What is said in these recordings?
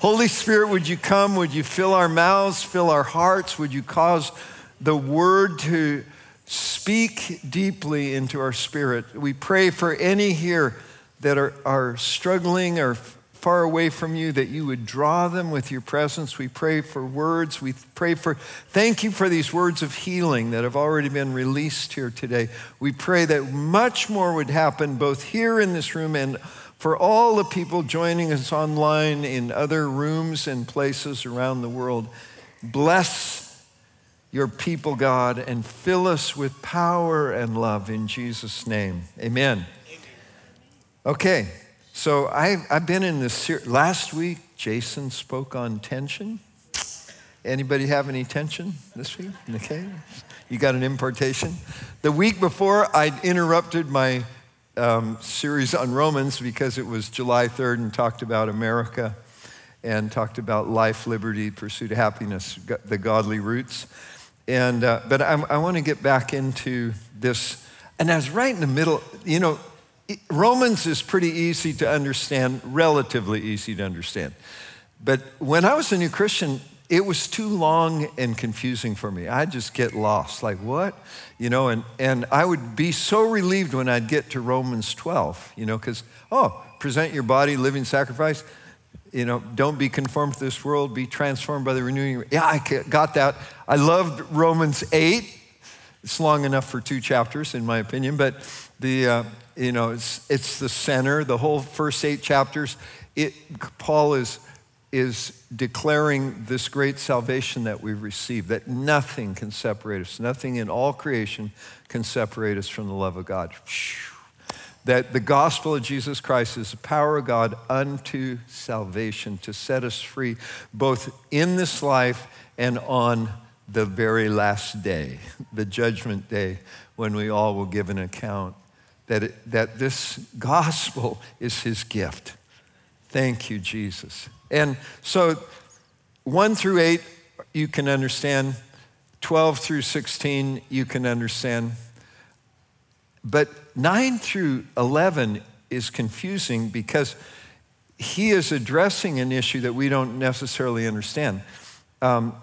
Holy Spirit, would you come? Would you fill our mouths, fill our hearts? Would you cause the word to speak deeply into our spirit? We pray for any here that are, are struggling or far away from you, that you would draw them with your presence. We pray for words. We pray for, thank you for these words of healing that have already been released here today. We pray that much more would happen both here in this room and for all the people joining us online in other rooms and places around the world. Bless your people, God, and fill us with power and love in Jesus' name. Amen. Okay. So I, I've been in this ser- last week. Jason spoke on tension. Anybody have any tension this week? Okay, you got an impartation. The week before, I interrupted my um, series on Romans because it was July 3rd and talked about America and talked about life, liberty, pursuit of happiness, the godly roots. And uh, but I, I want to get back into this, and I was right in the middle. You know, Romans is pretty easy to understand, relatively easy to understand. But when I was a new Christian, it was too long and confusing for me. I'd just get lost. Like, what? You know, and, and I would be so relieved when I'd get to Romans 12, you know, because, oh, present your body living sacrifice. You know, don't be conformed to this world, be transformed by the renewing. Yeah, I got that. I loved Romans 8. It's long enough for two chapters, in my opinion, but the, uh, you know, it's, it's the center, the whole first eight chapters. It, Paul is, is declaring this great salvation that we've received, that nothing can separate us, nothing in all creation can separate us from the love of God. That the gospel of Jesus Christ is the power of God unto salvation to set us free, both in this life and on the very last day, the judgment day, when we all will give an account that, it, that this gospel is his gift. Thank you, Jesus. And so, 1 through 8, you can understand. 12 through 16, you can understand. But 9 through 11 is confusing because he is addressing an issue that we don't necessarily understand. Um,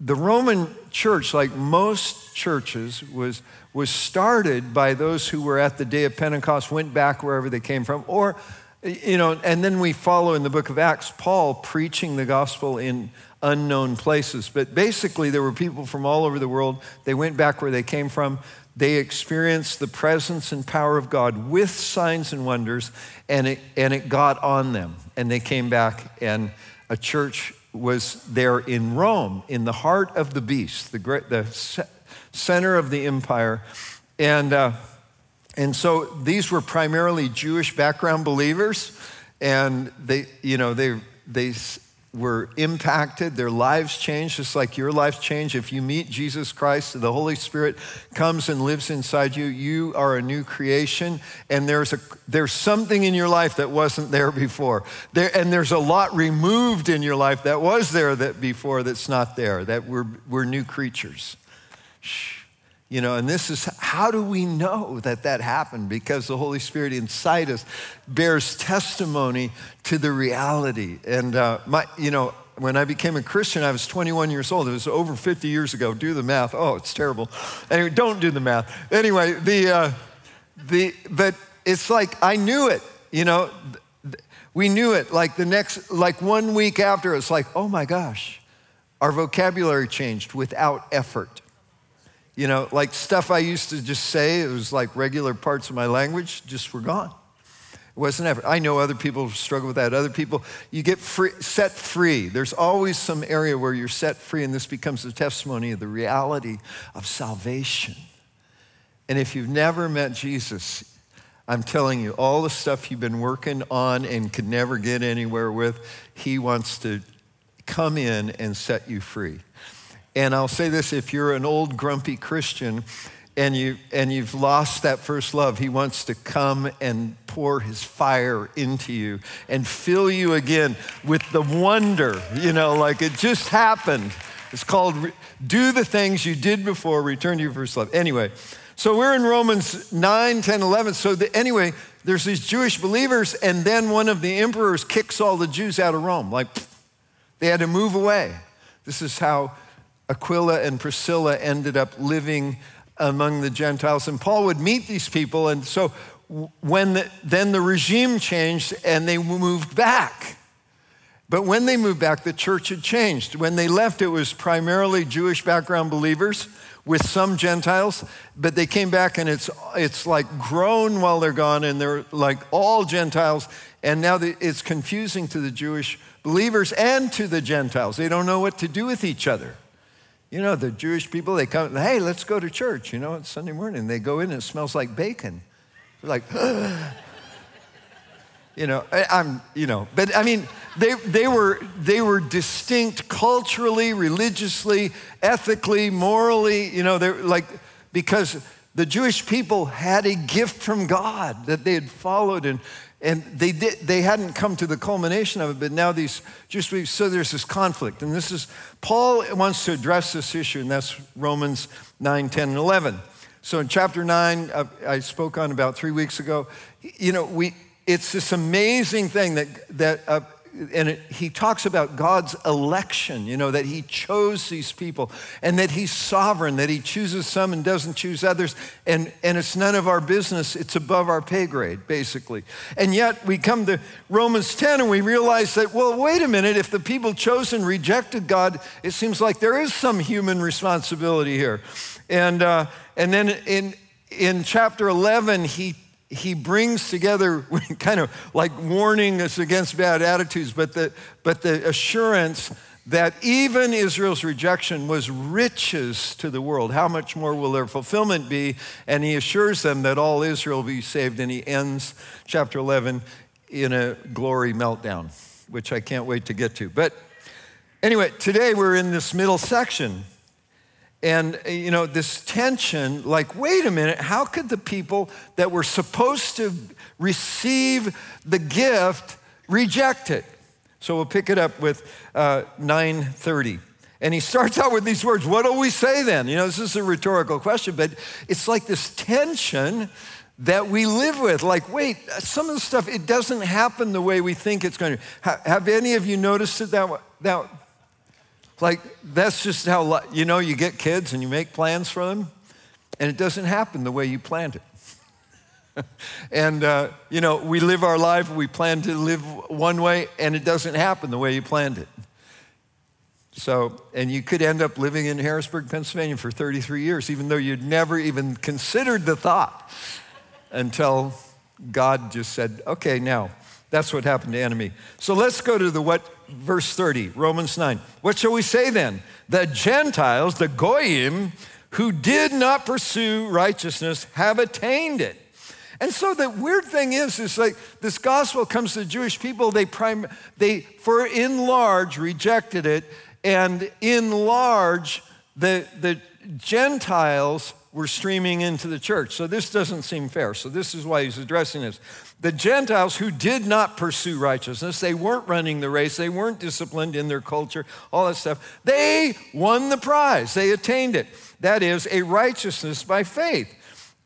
the Roman church, like most churches, was, was started by those who were at the day of Pentecost, went back wherever they came from, or, you know, and then we follow in the book of Acts Paul preaching the gospel in unknown places. But basically, there were people from all over the world. They went back where they came from. They experienced the presence and power of God with signs and wonders, and it, and it got on them. And they came back, and a church was there in Rome, in the heart of the beast, the, great, the center of the empire. And, uh, and so these were primarily Jewish background believers, and they, you know, they, they were impacted, their lives changed, just like your life changed. If you meet Jesus Christ, the Holy Spirit comes and lives inside you, you are a new creation, and there's, a, there's something in your life that wasn't there before. There, and there's a lot removed in your life that was there that before that's not there, that we're, we're new creatures. Shh. You know, and this is how do we know that that happened? Because the Holy Spirit inside us bears testimony to the reality. And uh, my, you know, when I became a Christian, I was 21 years old. It was over 50 years ago. Do the math. Oh, it's terrible. Anyway, don't do the math. Anyway, the, uh, the, but it's like I knew it. You know, we knew it. Like the next, like one week after, it's like, oh my gosh, our vocabulary changed without effort. You know, like stuff I used to just say, it was like regular parts of my language, just were gone. It wasn't ever. I know other people struggle with that. Other people, you get free, set free. There's always some area where you're set free, and this becomes a testimony of the reality of salvation. And if you've never met Jesus, I'm telling you, all the stuff you've been working on and could never get anywhere with, He wants to come in and set you free. And I'll say this if you're an old, grumpy Christian and, you, and you've lost that first love, He wants to come and pour His fire into you and fill you again with the wonder, you know, like it just happened. It's called Do the Things You Did Before, Return to Your First Love. Anyway, So we're in Romans 9, 10, 11. So the, anyway, there's these Jewish believers, and then one of the emperors kicks all the Jews out of Rome. Like they had to move away. This is how Aquila and Priscilla ended up living among the Gentiles. And Paul would meet these people, and so when the, then the regime changed and they moved back. But when they moved back, the church had changed. When they left, it was primarily Jewish background believers with some Gentiles, but they came back and it's, it's like grown while they're gone, and they're like all Gentiles. And now it's confusing to the Jewish believers and to the Gentiles. They don't know what to do with each other. You know, the Jewish people, they come, hey, let's go to church. You know, it's Sunday morning. They go in and it smells like bacon. They're like, you know, I, I'm, you know, but I mean, they, they, were, they were distinct culturally, religiously, ethically, morally, you know, they're like, because the Jewish people had a gift from God that they had followed and, and they, did, they hadn't come to the culmination of it, but now these Jewish so there's this conflict. And this is, Paul wants to address this issue, and that's Romans 9, 10, and 11. So in chapter 9, uh, I spoke on about three weeks ago, you know, we, it's this amazing thing that, that uh, and it, he talks about God's election, you know, that he chose these people and that he's sovereign, that he chooses some and doesn't choose others. And, and it's none of our business, it's above our pay grade, basically. And yet we come to Romans 10 and we realize that, well, wait a minute, if the people chosen rejected God, it seems like there is some human responsibility here. And, uh, and then in, in chapter 11, he he brings together kind of like warning us against bad attitudes, but the, but the assurance that even Israel's rejection was riches to the world. How much more will their fulfillment be? And he assures them that all Israel will be saved. And he ends chapter 11 in a glory meltdown, which I can't wait to get to. But anyway, today we're in this middle section. And, you know, this tension like, wait a minute, how could the people that were supposed to receive the gift reject it? So we'll pick it up with uh, 930. And he starts out with these words What do we say then? You know, this is a rhetorical question, but it's like this tension that we live with. Like, wait, some of the stuff, it doesn't happen the way we think it's going to. Have any of you noticed it that, that like, that's just how, you know, you get kids and you make plans for them, and it doesn't happen the way you planned it. and, uh, you know, we live our life, we plan to live one way, and it doesn't happen the way you planned it. So, and you could end up living in Harrisburg, Pennsylvania for 33 years, even though you'd never even considered the thought until God just said, okay, now, that's what happened to enemy. So let's go to the what verse 30, Romans 9. What shall we say then? The Gentiles, the Goyim, who did not pursue righteousness have attained it. And so the weird thing is, is like this gospel comes to the Jewish people, they, prim- they for in large rejected it, and in large, the, the Gentiles were streaming into the church. So this doesn't seem fair. So this is why he's addressing this. The Gentiles who did not pursue righteousness, they weren't running the race, they weren't disciplined in their culture, all that stuff, they won the prize. They attained it. That is, a righteousness by faith.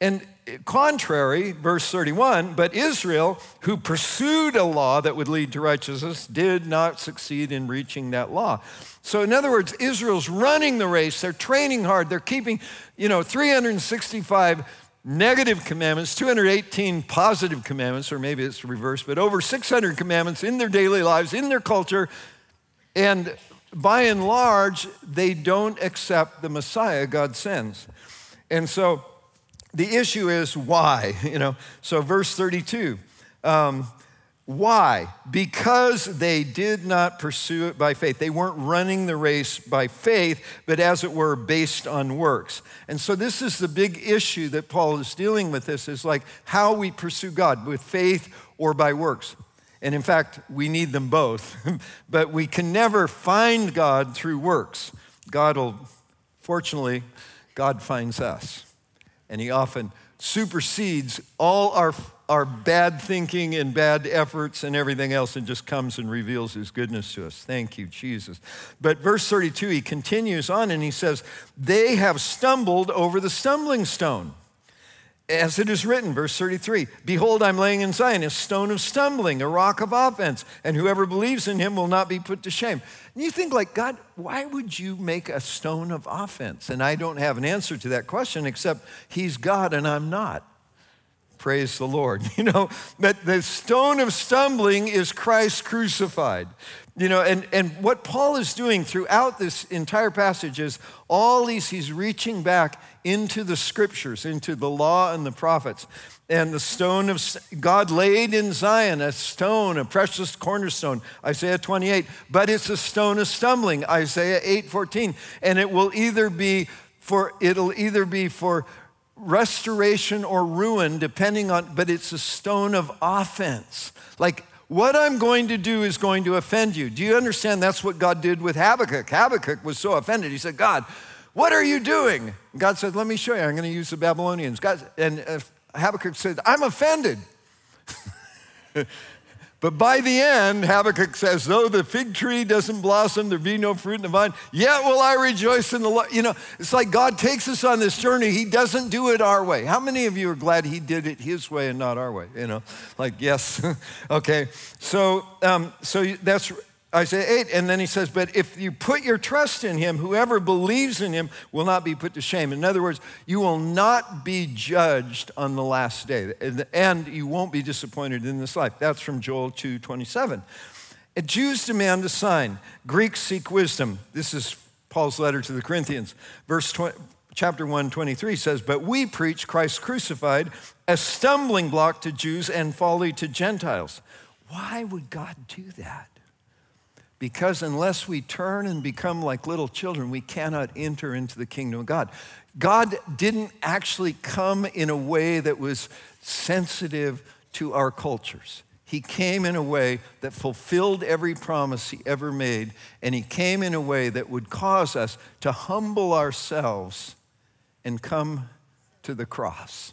And contrary, verse 31, but Israel, who pursued a law that would lead to righteousness, did not succeed in reaching that law. So, in other words, Israel's running the race, they're training hard, they're keeping, you know, 365 negative commandments, 218 positive commandments, or maybe it's reversed, but over 600 commandments in their daily lives, in their culture. And by and large, they don't accept the Messiah God sends. And so the issue is why, you know. So, verse 32. Um, why? Because they did not pursue it by faith. They weren't running the race by faith, but as it were, based on works. And so this is the big issue that Paul is dealing with this is like how we pursue God, with faith or by works. And in fact, we need them both. but we can never find God through works. God will, fortunately, God finds us. And he often supersedes all our our bad thinking and bad efforts and everything else and just comes and reveals his goodness to us. Thank you, Jesus. But verse 32, he continues on and he says, They have stumbled over the stumbling stone. as it is written, verse 33 Behold, I'm laying in Zion a stone of stumbling, a rock of offense, and whoever believes in him will not be put to shame. And you think, like, God, why would you make a stone of offense? And I don't have an answer to that question except he's God and I'm not. Praise the Lord. You know, that the stone of stumbling is Christ crucified. You know, and, and what Paul is doing throughout this entire passage is all these, he's reaching back into the scriptures, into the law and the prophets. And the stone of God laid in Zion, a stone, a precious cornerstone, Isaiah 28. But it's a stone of stumbling, Isaiah 8 14. And it will either be for, it'll either be for restoration or ruin, depending on, but it's a stone of offense. Like, what I'm going to do is going to offend you. Do you understand that's what God did with Habakkuk? Habakkuk was so offended. He said, God, what are you doing? God said, Let me show you. I'm going to use the Babylonians. God, and uh, Habakkuk said, I'm offended. But by the end, Habakkuk says, though the fig tree doesn't blossom, there be no fruit in the vine, yet will I rejoice in the Lord. You know, it's like God takes us on this journey. He doesn't do it our way. How many of you are glad he did it his way and not our way? You know, like, yes. okay. So, um, so that's Isaiah 8, and then he says, But if you put your trust in him, whoever believes in him will not be put to shame. In other words, you will not be judged on the last day, and you won't be disappointed in this life. That's from Joel 2 27. Jews demand a sign, Greeks seek wisdom. This is Paul's letter to the Corinthians. Verse 20, chapter 1, 23 says, But we preach Christ crucified, a stumbling block to Jews and folly to Gentiles. Why would God do that? Because unless we turn and become like little children, we cannot enter into the kingdom of God. God didn't actually come in a way that was sensitive to our cultures. He came in a way that fulfilled every promise he ever made, and he came in a way that would cause us to humble ourselves and come to the cross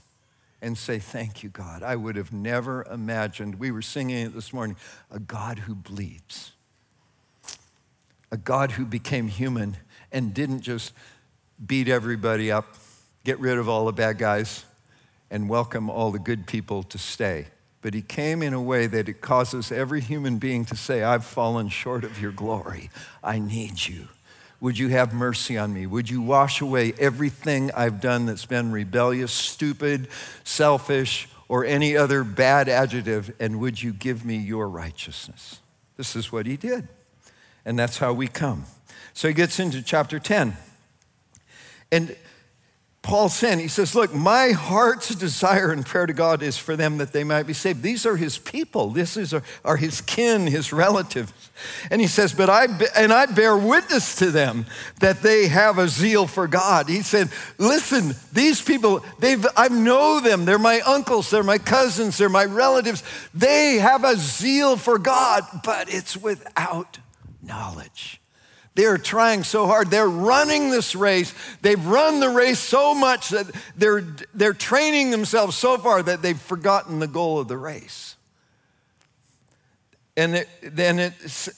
and say, Thank you, God. I would have never imagined, we were singing it this morning, a God who bleeds a God who became human and didn't just beat everybody up, get rid of all the bad guys, and welcome all the good people to stay. But he came in a way that it causes every human being to say, I've fallen short of your glory. I need you. Would you have mercy on me? Would you wash away everything I've done that's been rebellious, stupid, selfish, or any other bad adjective? And would you give me your righteousness? This is what he did and that's how we come. So he gets into chapter 10. And Paul saying, he says, Look, my heart's desire and prayer to God is for them that they might be saved. These are his people. This is are his kin, his relatives. And he says, But I and I bear witness to them that they have a zeal for God. He said, Listen, these people, they've I know them. They're my uncles, they're my cousins, they're my relatives. They have a zeal for God, but it's without knowledge. They're trying so hard. They're running this race. They've run the race so much that they're, they're training themselves so far that they've forgotten the goal of the race. And it, then it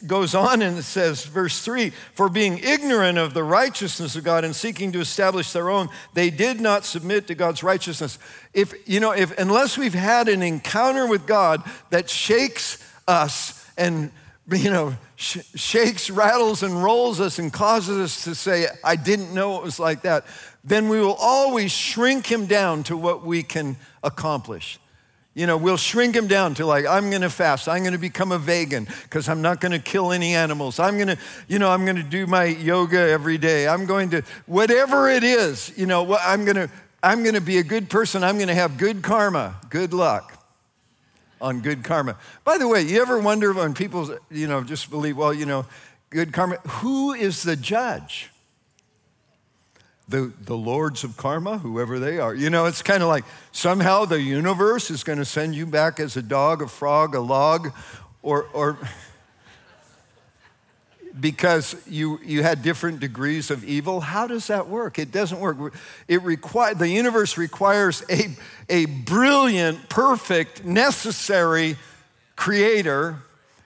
goes on and it says, verse 3 For being ignorant of the righteousness of God and seeking to establish their own, they did not submit to God's righteousness. If, you know, if, unless we've had an encounter with God that shakes us and you know, sh- shakes, rattles, and rolls us and causes us to say, I didn't know it was like that, then we will always shrink him down to what we can accomplish. You know, we'll shrink him down to like, I'm gonna fast, I'm gonna become a vegan because I'm not gonna kill any animals. I'm gonna, you know, I'm gonna do my yoga every day. I'm going to, whatever it is, you know, I'm gonna, I'm gonna be a good person. I'm gonna have good karma, good luck on good karma. By the way, you ever wonder when people, you know, just believe, well, you know, good karma, who is the judge? The, the lords of karma, whoever they are. You know, it's kind of like somehow the universe is going to send you back as a dog, a frog, a log, or, or because you, you had different degrees of evil. How does that work? It doesn't work. It require, the universe requires a, a brilliant, perfect, necessary creator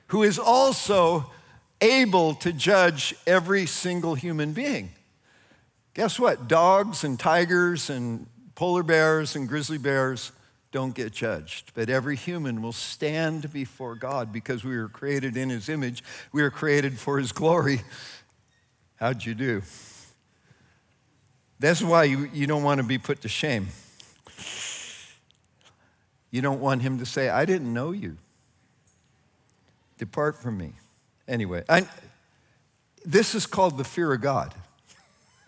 who is also able to judge every single human being. Guess what? Dogs and tigers and Polar bears and grizzly bears don't get judged, but every human will stand before God because we were created in his image. We were created for his glory. How'd you do? That's why you, you don't want to be put to shame. You don't want him to say, I didn't know you. Depart from me. Anyway, I, this is called the fear of God.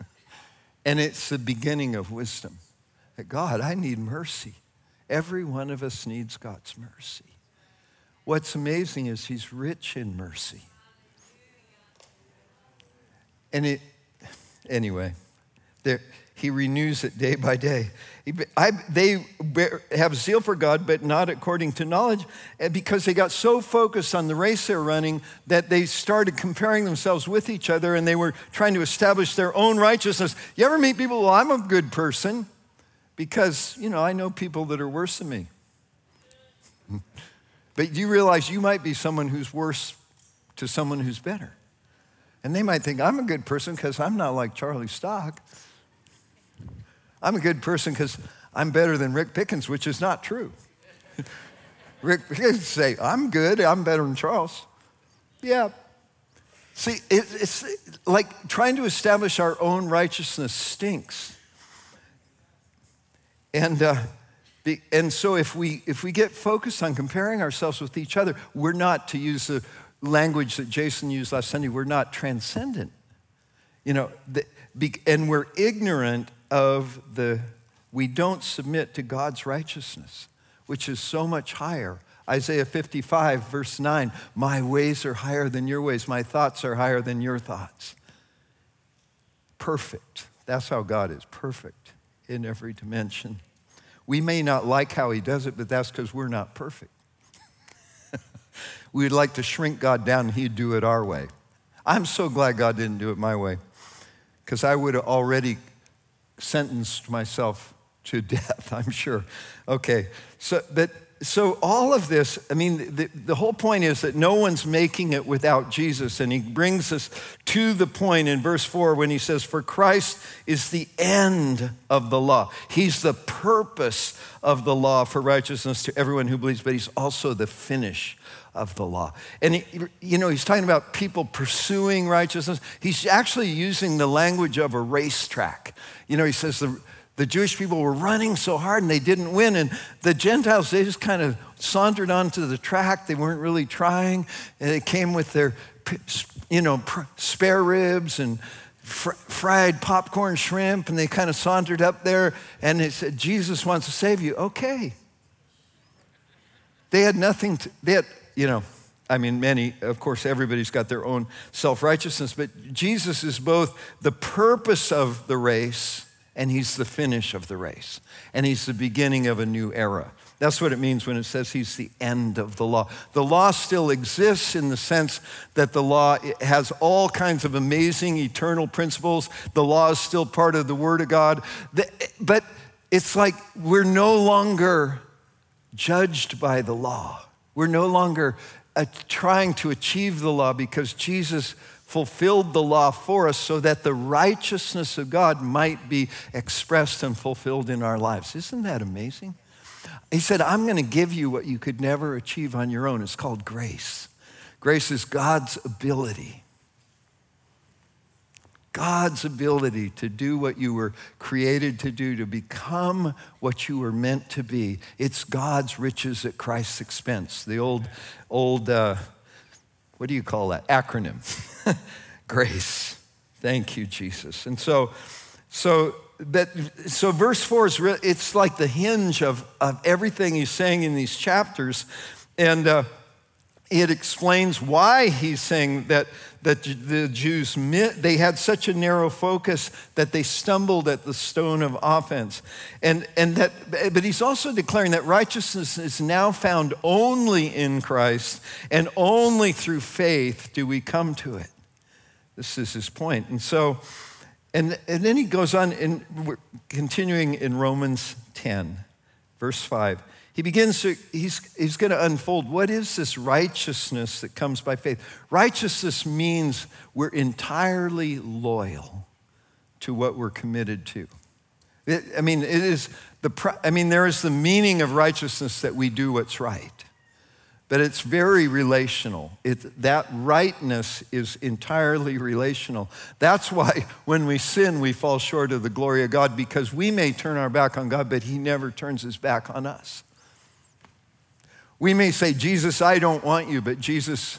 and it's the beginning of wisdom. God, I need mercy. Every one of us needs God's mercy. What's amazing is He's rich in mercy. And it, anyway, there, he renews it day by day. I, they have zeal for God, but not according to knowledge, eh, because they got so focused on the race they're running that they started comparing themselves with each other and they were trying to establish their own righteousness. You ever meet people, well, I'm a good person because, you know, I know people that are worse than me. but you realize you might be someone who's worse to someone who's better. And they might think, I'm a good person because I'm not like Charlie Stock. I'm a good person because I'm better than Rick Pickens, which is not true. Rick Pickens say, I'm good, I'm better than Charles. Yeah. See, it, it's like trying to establish our own righteousness stinks. And, uh, and so if we, if we get focused on comparing ourselves with each other, we're not, to use the language that Jason used last Sunday, we're not transcendent. You know, the, and we're ignorant of the, we don't submit to God's righteousness, which is so much higher. Isaiah 55, verse 9 My ways are higher than your ways, my thoughts are higher than your thoughts. Perfect. That's how God is perfect in every dimension. We may not like how he does it, but that's because we're not perfect. We'd like to shrink God down and he'd do it our way. I'm so glad God didn't do it my way because I would have already sentenced myself to death, I'm sure. Okay, so, but, so all of this, I mean, the, the whole point is that no one's making it without Jesus. And he brings us to the point in verse 4 when he says, For Christ is the end of the law. He's the purpose of the law for righteousness to everyone who believes, but he's also the finish of the law. And, he, you know, he's talking about people pursuing righteousness. He's actually using the language of a racetrack. You know, he says the, the Jewish people were running so hard and they didn't win. And the Gentiles, they just kind of sauntered onto the track. They weren't really trying. And they came with their, you know, spare ribs and fr- fried popcorn shrimp. And they kind of sauntered up there and they said, Jesus wants to save you. Okay. They had nothing to, they had you know, I mean, many, of course, everybody's got their own self righteousness, but Jesus is both the purpose of the race and he's the finish of the race. And he's the beginning of a new era. That's what it means when it says he's the end of the law. The law still exists in the sense that the law has all kinds of amazing eternal principles. The law is still part of the Word of God. But it's like we're no longer judged by the law. We're no longer trying to achieve the law because Jesus fulfilled the law for us so that the righteousness of God might be expressed and fulfilled in our lives. Isn't that amazing? He said, I'm going to give you what you could never achieve on your own. It's called grace. Grace is God's ability God's ability to do what you were created to do, to become what you were meant to be. It's God's riches at Christ's expense. The old, old, uh, what do you call that? Acronym. Grace. Thank you, Jesus. And so, so that so verse four is really, it's like the hinge of, of everything he's saying in these chapters. And uh, it explains why he's saying that, that the Jews, they had such a narrow focus that they stumbled at the stone of offense. And, and that, but he's also declaring that righteousness is now found only in Christ and only through faith do we come to it. This is his point. And so, and, and then he goes on, in, continuing in Romans 10, verse 5 he begins to, he's, he's going to unfold what is this righteousness that comes by faith? Righteousness means we're entirely loyal to what we're committed to. It, I mean, it is The, I mean, there is the meaning of righteousness that we do what's right but it's very relational. It, that rightness is entirely relational. That's why when we sin, we fall short of the glory of God because we may turn our back on God, but He never turns His back on us. We may say, Jesus, I don't want you, but Jesus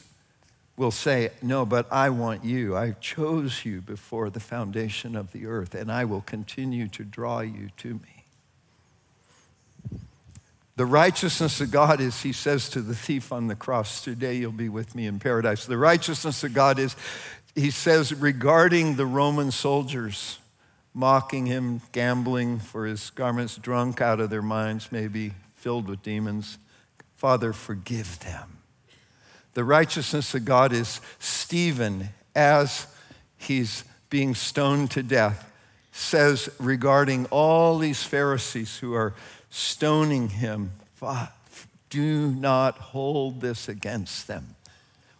will say, No, but I want you. I chose you before the foundation of the earth, and I will continue to draw you to me. The righteousness of God is, he says to the thief on the cross, Today you'll be with me in paradise. The righteousness of God is, he says, regarding the Roman soldiers mocking him, gambling for his garments, drunk out of their minds, maybe filled with demons. Father, forgive them. The righteousness of God is Stephen, as he's being stoned to death, says regarding all these Pharisees who are stoning him. Do not hold this against them.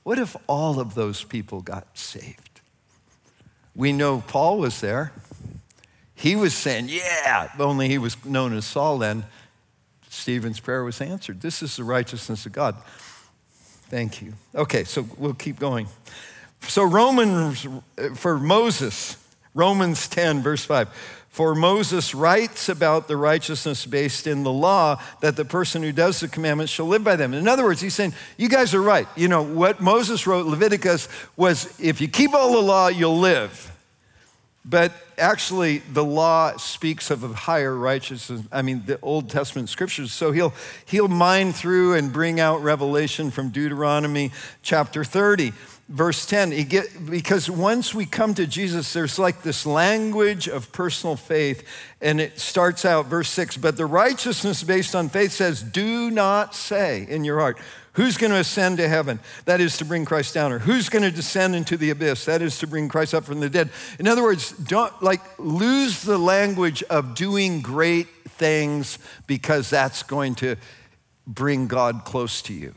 What if all of those people got saved? We know Paul was there. He was saying, Yeah, only he was known as Saul then. Stephen's prayer was answered. This is the righteousness of God. Thank you. Okay, so we'll keep going. So, Romans, for Moses, Romans 10, verse 5. For Moses writes about the righteousness based in the law that the person who does the commandments shall live by them. In other words, he's saying, You guys are right. You know, what Moses wrote, Leviticus, was if you keep all the law, you'll live. But actually, the law speaks of a higher righteousness. I mean, the Old Testament scriptures. So he'll, he'll mine through and bring out revelation from Deuteronomy chapter 30 verse 10 get, because once we come to jesus there's like this language of personal faith and it starts out verse 6 but the righteousness based on faith says do not say in your heart who's going to ascend to heaven? That is to bring christ down. Or who's going to descend into the abyss? That is to bring christ up from the dead. In other words don't like lose the language of doing great things because that's going to bring god close to you.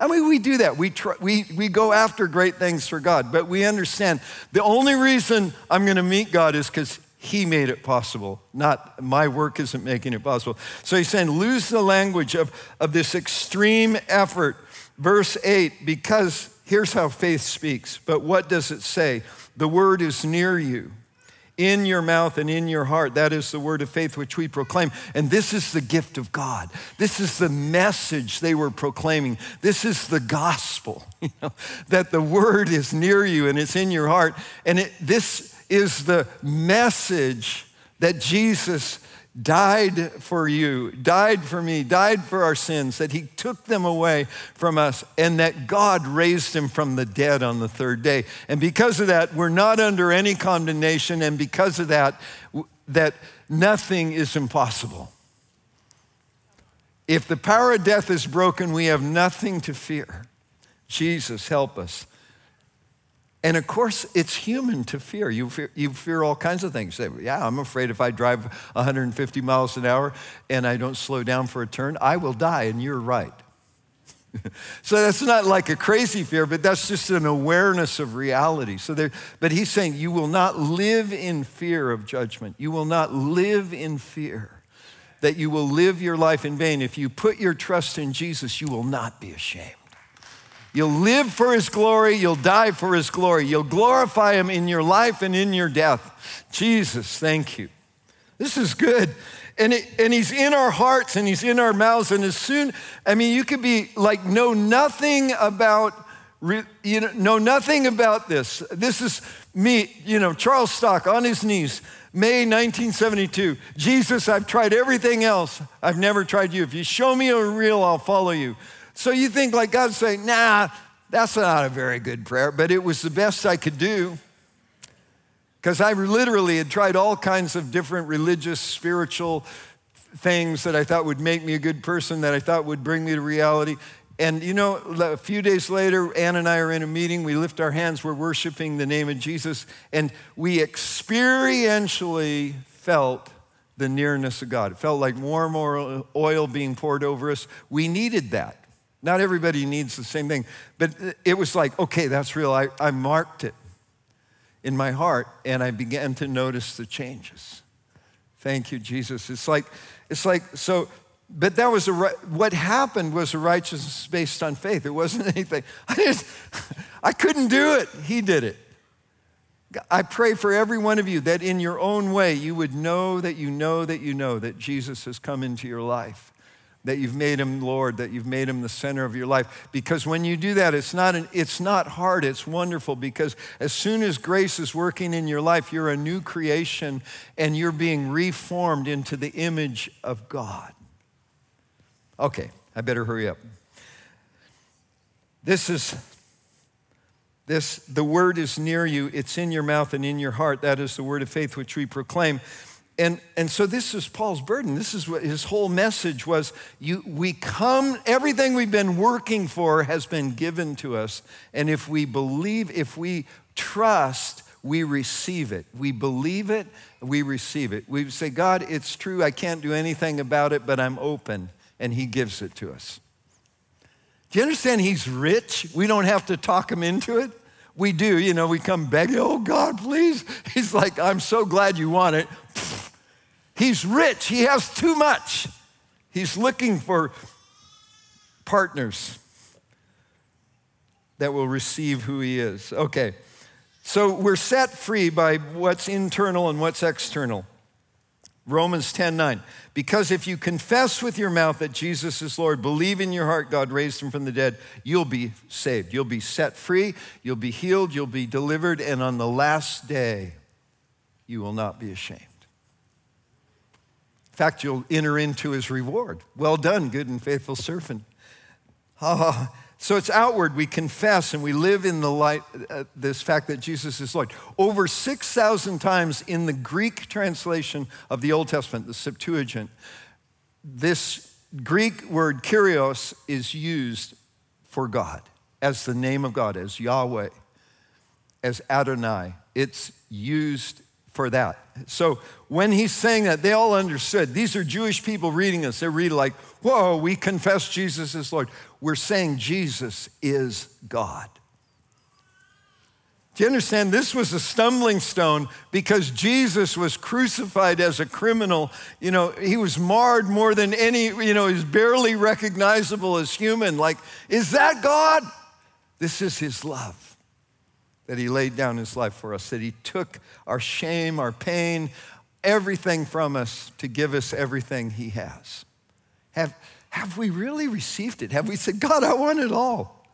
I mean, we do that. We, try, we, we go after great things for God, but we understand the only reason I'm going to meet God is because He made it possible, not my work isn't making it possible. So he's saying, lose the language of, of this extreme effort. Verse 8, because here's how faith speaks. But what does it say? The word is near you in your mouth and in your heart. That is the word of faith which we proclaim. And this is the gift of God. This is the message they were proclaiming. This is the gospel, you know, that the word is near you and it's in your heart. And it, this is the message that Jesus died for you, died for me, died for our sins, that he took them away from us, and that God raised him from the dead on the third day. And because of that, we're not under any condemnation, and because of that, that nothing is impossible. If the power of death is broken, we have nothing to fear. Jesus, help us. And of course, it's human to fear. You fear, you fear all kinds of things. Yeah, I'm afraid if I drive 150 miles an hour and I don't slow down for a turn, I will die, and you're right. so that's not like a crazy fear, but that's just an awareness of reality. So there, but he's saying you will not live in fear of judgment. You will not live in fear that you will live your life in vain. If you put your trust in Jesus, you will not be ashamed. You'll live for his glory, you'll die for his glory. You'll glorify him in your life and in your death. Jesus, thank you. This is good. And, it, and he's in our hearts and he's in our mouths. And as soon, I mean, you could be like, know nothing about, you know, know nothing about this. This is me, you know, Charles Stock on his knees, May 1972. Jesus, I've tried everything else. I've never tried you. If you show me a real, I'll follow you. So you think like God's saying, nah, that's not a very good prayer, but it was the best I could do. Because I literally had tried all kinds of different religious, spiritual things that I thought would make me a good person, that I thought would bring me to reality. And you know, a few days later, Ann and I are in a meeting. We lift our hands, we're worshiping the name of Jesus, and we experientially felt the nearness of God. It felt like more oil being poured over us. We needed that. Not everybody needs the same thing, but it was like, okay, that's real. I, I marked it in my heart and I began to notice the changes. Thank you, Jesus. It's like, it's like, so, but that was a, what happened was a righteousness based on faith. It wasn't anything. I just, I couldn't do it. He did it. I pray for every one of you that in your own way you would know that you know that you know that Jesus has come into your life that you've made him Lord, that you've made him the center of your life. Because when you do that, it's not, an, it's not hard, it's wonderful. Because as soon as grace is working in your life, you're a new creation and you're being reformed into the image of God. Okay, I better hurry up. This is this the word is near you, it's in your mouth and in your heart. That is the word of faith which we proclaim. And, and so this is Paul's burden. This is what his whole message was. You, we come, everything we've been working for has been given to us. And if we believe, if we trust, we receive it. We believe it, we receive it. We say, God, it's true, I can't do anything about it, but I'm open. And he gives it to us. Do you understand he's rich? We don't have to talk him into it. We do, you know, we come begging, oh God, please. He's like, I'm so glad you want it. He's rich, he has too much. He's looking for partners that will receive who he is. Okay, so we're set free by what's internal and what's external. Romans 10 9. Because if you confess with your mouth that Jesus is Lord, believe in your heart God raised him from the dead, you'll be saved. You'll be set free, you'll be healed, you'll be delivered, and on the last day, you will not be ashamed. Fact, you'll enter into his reward. Well done, good and faithful servant. Ah, so it's outward. We confess and we live in the light, uh, this fact that Jesus is Lord. Over 6,000 times in the Greek translation of the Old Testament, the Septuagint, this Greek word kyrios is used for God as the name of God, as Yahweh, as Adonai. It's used for that. So when he's saying that, they all understood. These are Jewish people reading this. They read like, whoa, we confess Jesus is Lord. We're saying Jesus is God. Do you understand? This was a stumbling stone because Jesus was crucified as a criminal. You know, he was marred more than any, you know, he's barely recognizable as human. Like, is that God? This is his love that he laid down his life for us, that he took our shame, our pain, everything from us to give us everything he has. Have, have we really received it? Have we said, God, I want it all?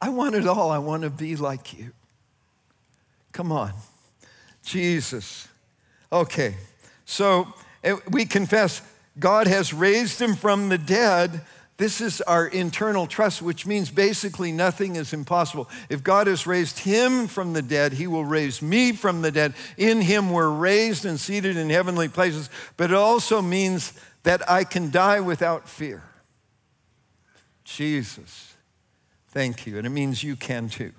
I want it all. I want to be like you. Come on. Jesus. Okay, so eh, we confess God has raised him from the dead this is our internal trust, which means basically nothing is impossible. If God has raised him from the dead, he will raise me from the dead. In him we're raised and seated in heavenly places, but it also means that I can die without fear. Jesus, thank you. And it means you can too.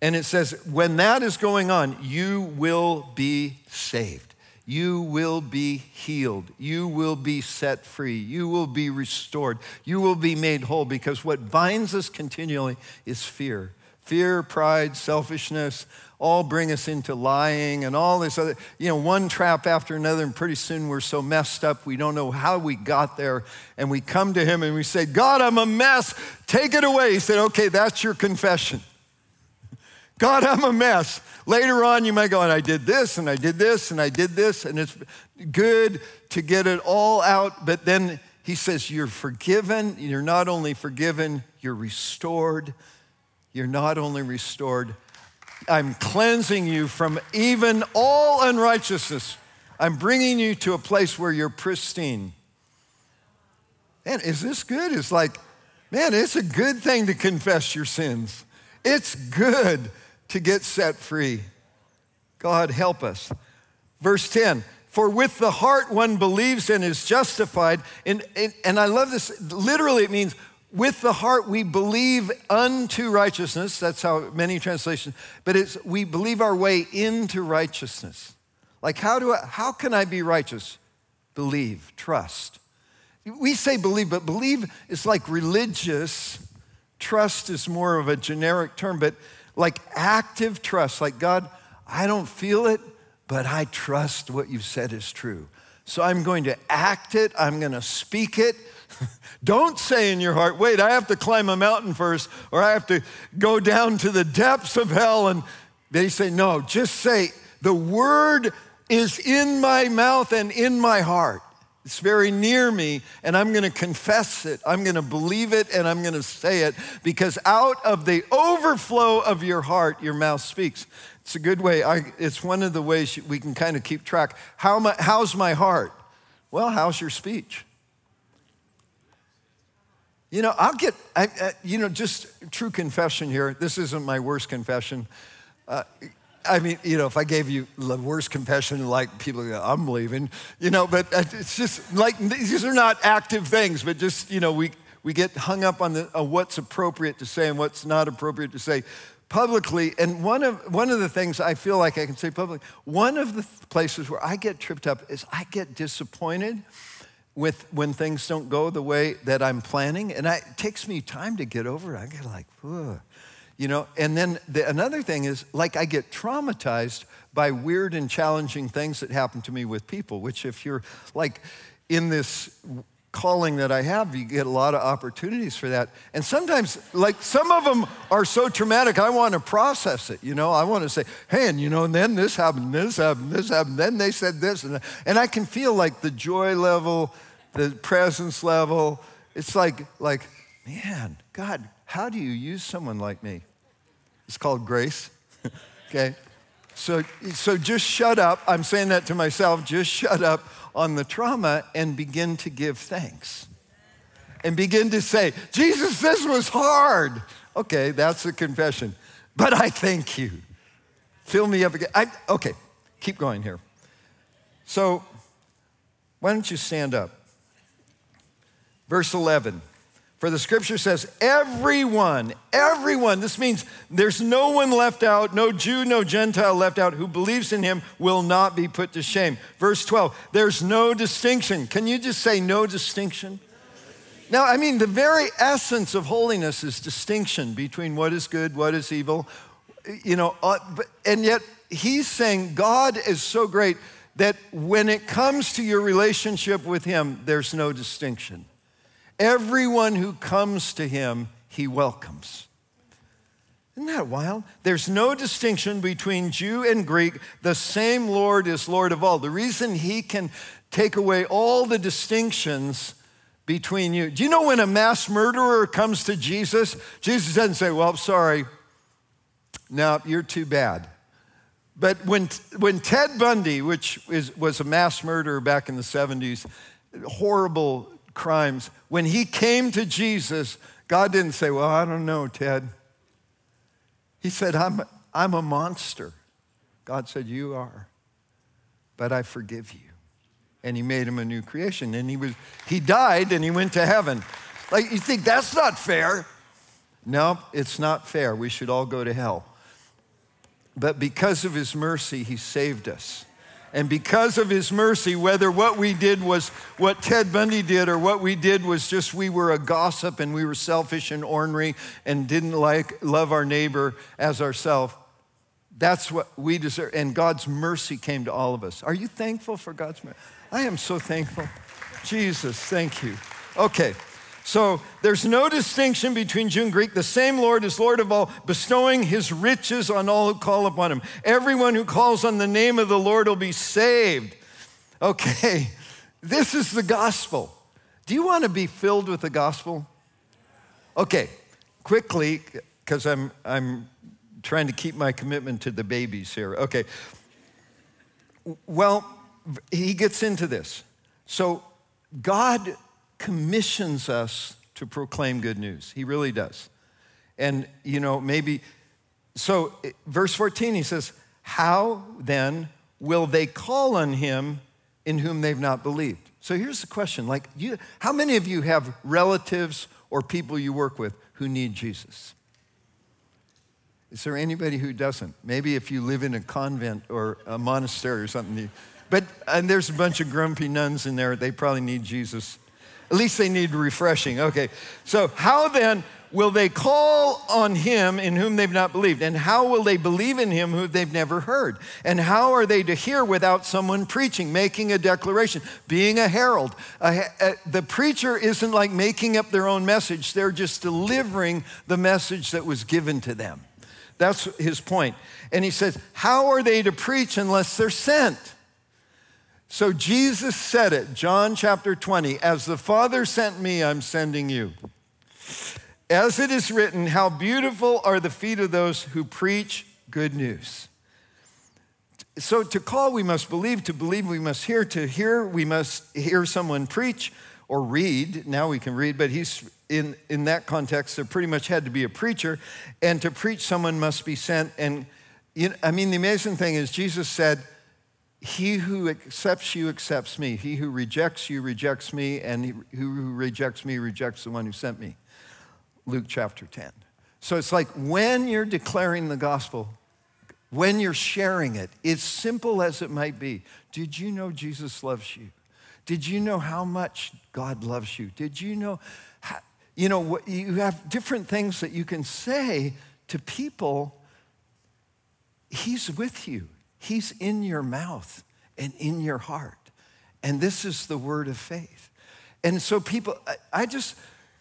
And it says, when that is going on, you will be saved you will be healed. You will be set free. You will be restored. You will be made whole because what binds us continually is fear. Fear, pride, selfishness all bring us into lying and all this other, you know, one trap after another. And pretty soon we're so messed up, we don't know how we got there. And we come to Him and we say, God, I'm a mess. Take it away. He said, Okay, that's your confession. God, I'm a mess. Later on, you might go, and I did this, and I did this, and I did this, and it's good to get it all out. But then he says, You're forgiven. You're not only forgiven, you're restored. You're not only restored, I'm cleansing you from even all unrighteousness. I'm bringing you to a place where you're pristine. Man, is this good? It's like, man, it's a good thing to confess your sins. It's good to get set free. God, help us. Verse 10 For with the heart one believes and is justified. And, and, and I love this. Literally, it means with the heart we believe unto righteousness. That's how many translations, but it's we believe our way into righteousness. Like, how, do I, how can I be righteous? Believe, trust. We say believe, but believe is like religious. Trust is more of a generic term, but like active trust, like God, I don't feel it, but I trust what you've said is true. So I'm going to act it, I'm going to speak it. Don't say in your heart, wait, I have to climb a mountain first, or I have to go down to the depths of hell. And they say, no, just say, the word is in my mouth and in my heart. It's very near me, and I'm going to confess it. I'm going to believe it, and I'm going to say it because out of the overflow of your heart, your mouth speaks. It's a good way. I, it's one of the ways we can kind of keep track. How my, how's my heart? Well, how's your speech? You know, I'll get, I, I, you know, just true confession here. This isn't my worst confession. Uh, I mean, you know, if I gave you the worst confession, like people go, I'm leaving, you know, but uh, it's just like these are not active things, but just, you know, we, we get hung up on, the, on what's appropriate to say and what's not appropriate to say publicly. And one of, one of the things I feel like I can say publicly, one of the places where I get tripped up is I get disappointed with when things don't go the way that I'm planning. And I, it takes me time to get over it. I get like, Ugh. You know, and then the, another thing is like I get traumatized by weird and challenging things that happen to me with people, which if you're like in this calling that I have, you get a lot of opportunities for that. And sometimes, like some of them are so traumatic, I want to process it. You know, I want to say, hey, and you know, and then this happened, this happened, this happened, then they said this. And, and I can feel like the joy level, the presence level. It's like, like, man, God, how do you use someone like me? It's called grace. okay? So, so just shut up. I'm saying that to myself. Just shut up on the trauma and begin to give thanks. And begin to say, Jesus, this was hard. Okay, that's a confession. But I thank you. Fill me up again. I, okay, keep going here. So, why don't you stand up? Verse 11. For the scripture says, everyone, everyone, this means there's no one left out, no Jew, no Gentile left out, who believes in him will not be put to shame. Verse 12, there's no distinction. Can you just say no distinction? Now, I mean, the very essence of holiness is distinction between what is good, what is evil, you know, uh, and yet he's saying God is so great that when it comes to your relationship with him, there's no distinction. Everyone who comes to him, he welcomes. Isn't that wild? There's no distinction between Jew and Greek. The same Lord is Lord of all. The reason he can take away all the distinctions between you. Do you know when a mass murderer comes to Jesus, Jesus doesn't say, Well, sorry, no, you're too bad. But when, when Ted Bundy, which is, was a mass murderer back in the 70s, horrible crimes. When he came to Jesus, God didn't say, Well, I don't know, Ted. He said, I'm, I'm a monster. God said, You are. But I forgive you. And he made him a new creation. And he, was, he died and he went to heaven. Like, you think that's not fair? No, it's not fair. We should all go to hell. But because of his mercy, he saved us. And because of his mercy, whether what we did was what Ted Bundy did or what we did was just we were a gossip and we were selfish and ornery and didn't like love our neighbor as ourselves, that's what we deserve. And God's mercy came to all of us. Are you thankful for God's mercy? I am so thankful. Jesus, thank you. Okay. So there's no distinction between Jew and Greek. The same Lord is Lord of all, bestowing his riches on all who call upon him. Everyone who calls on the name of the Lord will be saved. Okay, this is the gospel. Do you want to be filled with the gospel? Okay, quickly, because I'm, I'm trying to keep my commitment to the babies here. Okay. Well, he gets into this. So, God commissions us to proclaim good news. He really does. And, you know, maybe, so verse 14, he says, How then will they call on him in whom they've not believed? So here's the question like, you, how many of you have relatives or people you work with who need Jesus? Is there anybody who doesn't? Maybe if you live in a convent or a monastery or something. But and there's a bunch of grumpy nuns in there. They probably need Jesus at least they need refreshing. Okay. So, how then will they call on him in whom they've not believed? And how will they believe in him who they've never heard? And how are they to hear without someone preaching, making a declaration, being a herald? A, a, the preacher isn't like making up their own message, they're just delivering the message that was given to them. That's his point. And he says, How are they to preach unless they're sent? So Jesus said it, John chapter 20, as the Father sent me, I'm sending you. As it is written, how beautiful are the feet of those who preach good news. So to call, we must believe. To believe, we must hear. To hear, we must hear someone preach or read. Now we can read, but he's in, in that context, there pretty much had to be a preacher. And to preach, someone must be sent. And you know, I mean, the amazing thing is, Jesus said, He who accepts you accepts me. He who rejects you rejects me. And he who rejects me rejects the one who sent me. Luke chapter 10. So it's like when you're declaring the gospel, when you're sharing it, it's simple as it might be. Did you know Jesus loves you? Did you know how much God loves you? Did you know, how, you know, you have different things that you can say to people. He's with you. He's in your mouth and in your heart. And this is the word of faith. And so people, I just,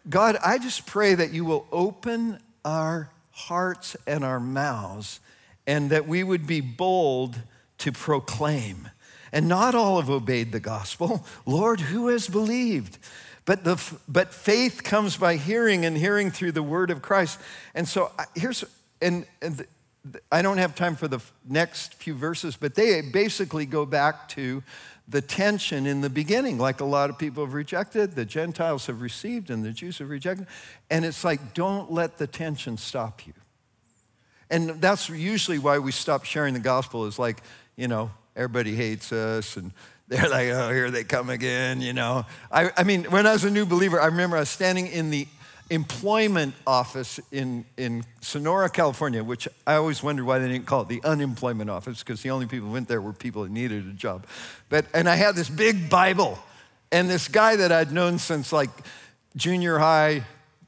God, I just pray that you will open our hearts and our mouths and that we would be bold to proclaim. And not all have obeyed the gospel. Lord, who has believed? But, the, but faith comes by hearing and hearing through the word of Christ. And so here's, and, and I don't have time for the next few verses, but they basically go back to the tension in the beginning, like a lot of people have rejected, the Gentiles have received, and the Jews have rejected. And it's like, don't let the tension stop you. And that's usually why we stop sharing the gospel, is like, you know, everybody hates us, and they're like, oh, here they come again, you know. I, I mean, when I was a new believer, I remember I was standing in the employment office in, in Sonora, California, which I always wondered why they didn't call it the unemployment office, because the only people who went there were people that needed a job. But, and I had this big Bible, and this guy that I'd known since like junior high,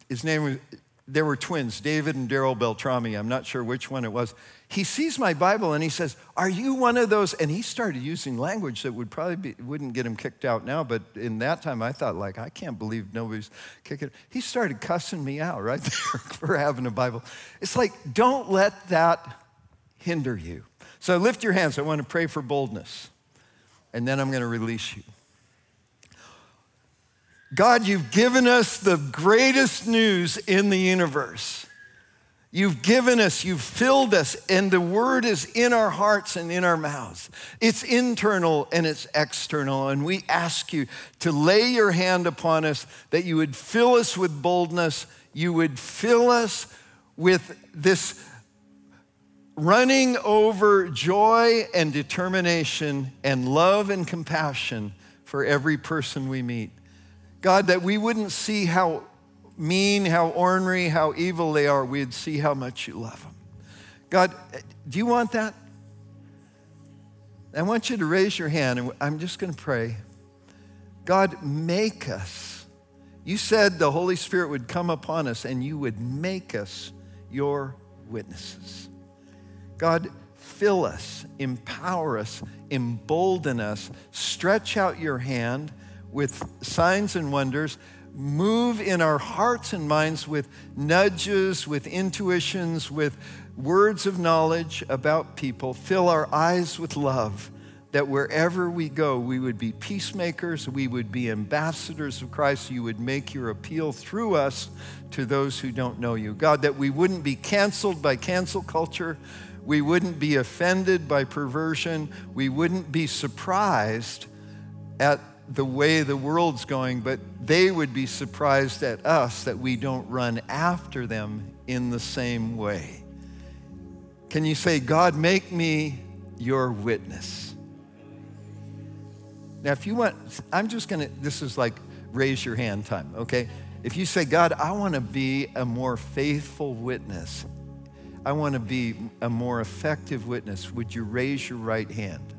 his name was, there were twins, David and Daryl Beltrami. I'm not sure which one it was he sees my Bible and he says, Are you one of those? And he started using language that would probably be, wouldn't get him kicked out now, but in that time I thought, like, I can't believe nobody's kicking. He started cussing me out right there for having a Bible. It's like, don't let that hinder you. So lift your hands. I want to pray for boldness, and then I'm going to release you. God, you've given us the greatest news in the universe. You've given us, you've filled us, and the word is in our hearts and in our mouths. It's internal and it's external. And we ask you to lay your hand upon us, that you would fill us with boldness, you would fill us with this running over joy and determination and love and compassion for every person we meet. God, that we wouldn't see how mean, how ornery, how evil they are, we'd see how much you love them. God, do you want that? I want you to raise your hand, and I'm just going to pray. God, make us. You said the Holy Spirit would come upon us and you would make us your witnesses. God, fill us, empower us, embolden us, stretch out your hand with signs and wonders move in our hearts and minds with nudges, with intuitions, with words of knowledge about people. Fill our eyes with love, that wherever we go, we would be peacemakers, we would be ambassadors of Christ. You would make your appeal through us to those who don't know you. God, that we wouldn't be canceled by cancel culture. We wouldn't be offended by perversion. We wouldn't be surprised at the way the world's going, but they would be surprised at us that we don't run after them in the same way. Can you say, God, make me your witness? Now, if you want, I'm just gonna, this is like raise your hand time, okay? If you say, God, I wanna be a more faithful witness, I wanna be a more effective witness, would you raise your right hand?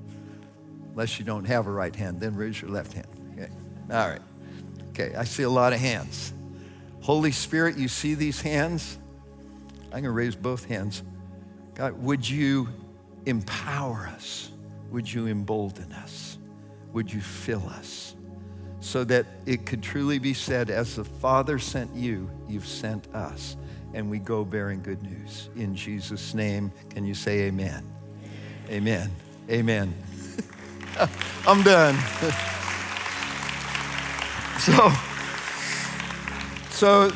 Unless you don't have a right hand, then raise your left hand. Okay. All right. Okay, I see a lot of hands. Holy Spirit, you see these hands? I'm going to raise both hands. God, would you empower us? Would you embolden us? Would you fill us? So that it could truly be said, as the Father sent you, you've sent us. And we go bearing good news. In Jesus' name, can you say amen? Amen. Amen. I'm done. so, so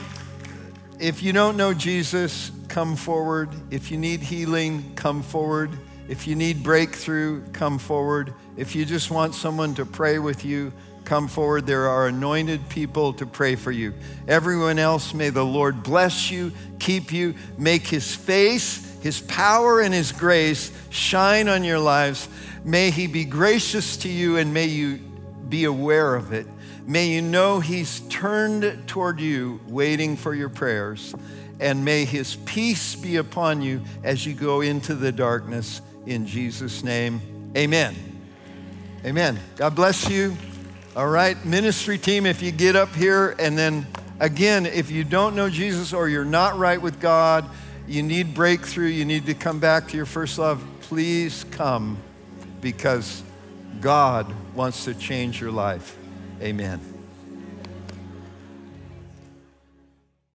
if you don't know Jesus, come forward. If you need healing, come forward. If you need breakthrough, come forward. If you just want someone to pray with you, come forward. There are anointed people to pray for you. Everyone else, may the Lord bless you, keep you, make his face, his power, and his grace shine on your lives. May he be gracious to you and may you be aware of it. May you know he's turned toward you, waiting for your prayers. And may his peace be upon you as you go into the darkness. In Jesus' name, amen. Amen. God bless you. All right, ministry team, if you get up here, and then again, if you don't know Jesus or you're not right with God, you need breakthrough, you need to come back to your first love, please come because God wants to change your life. Amen.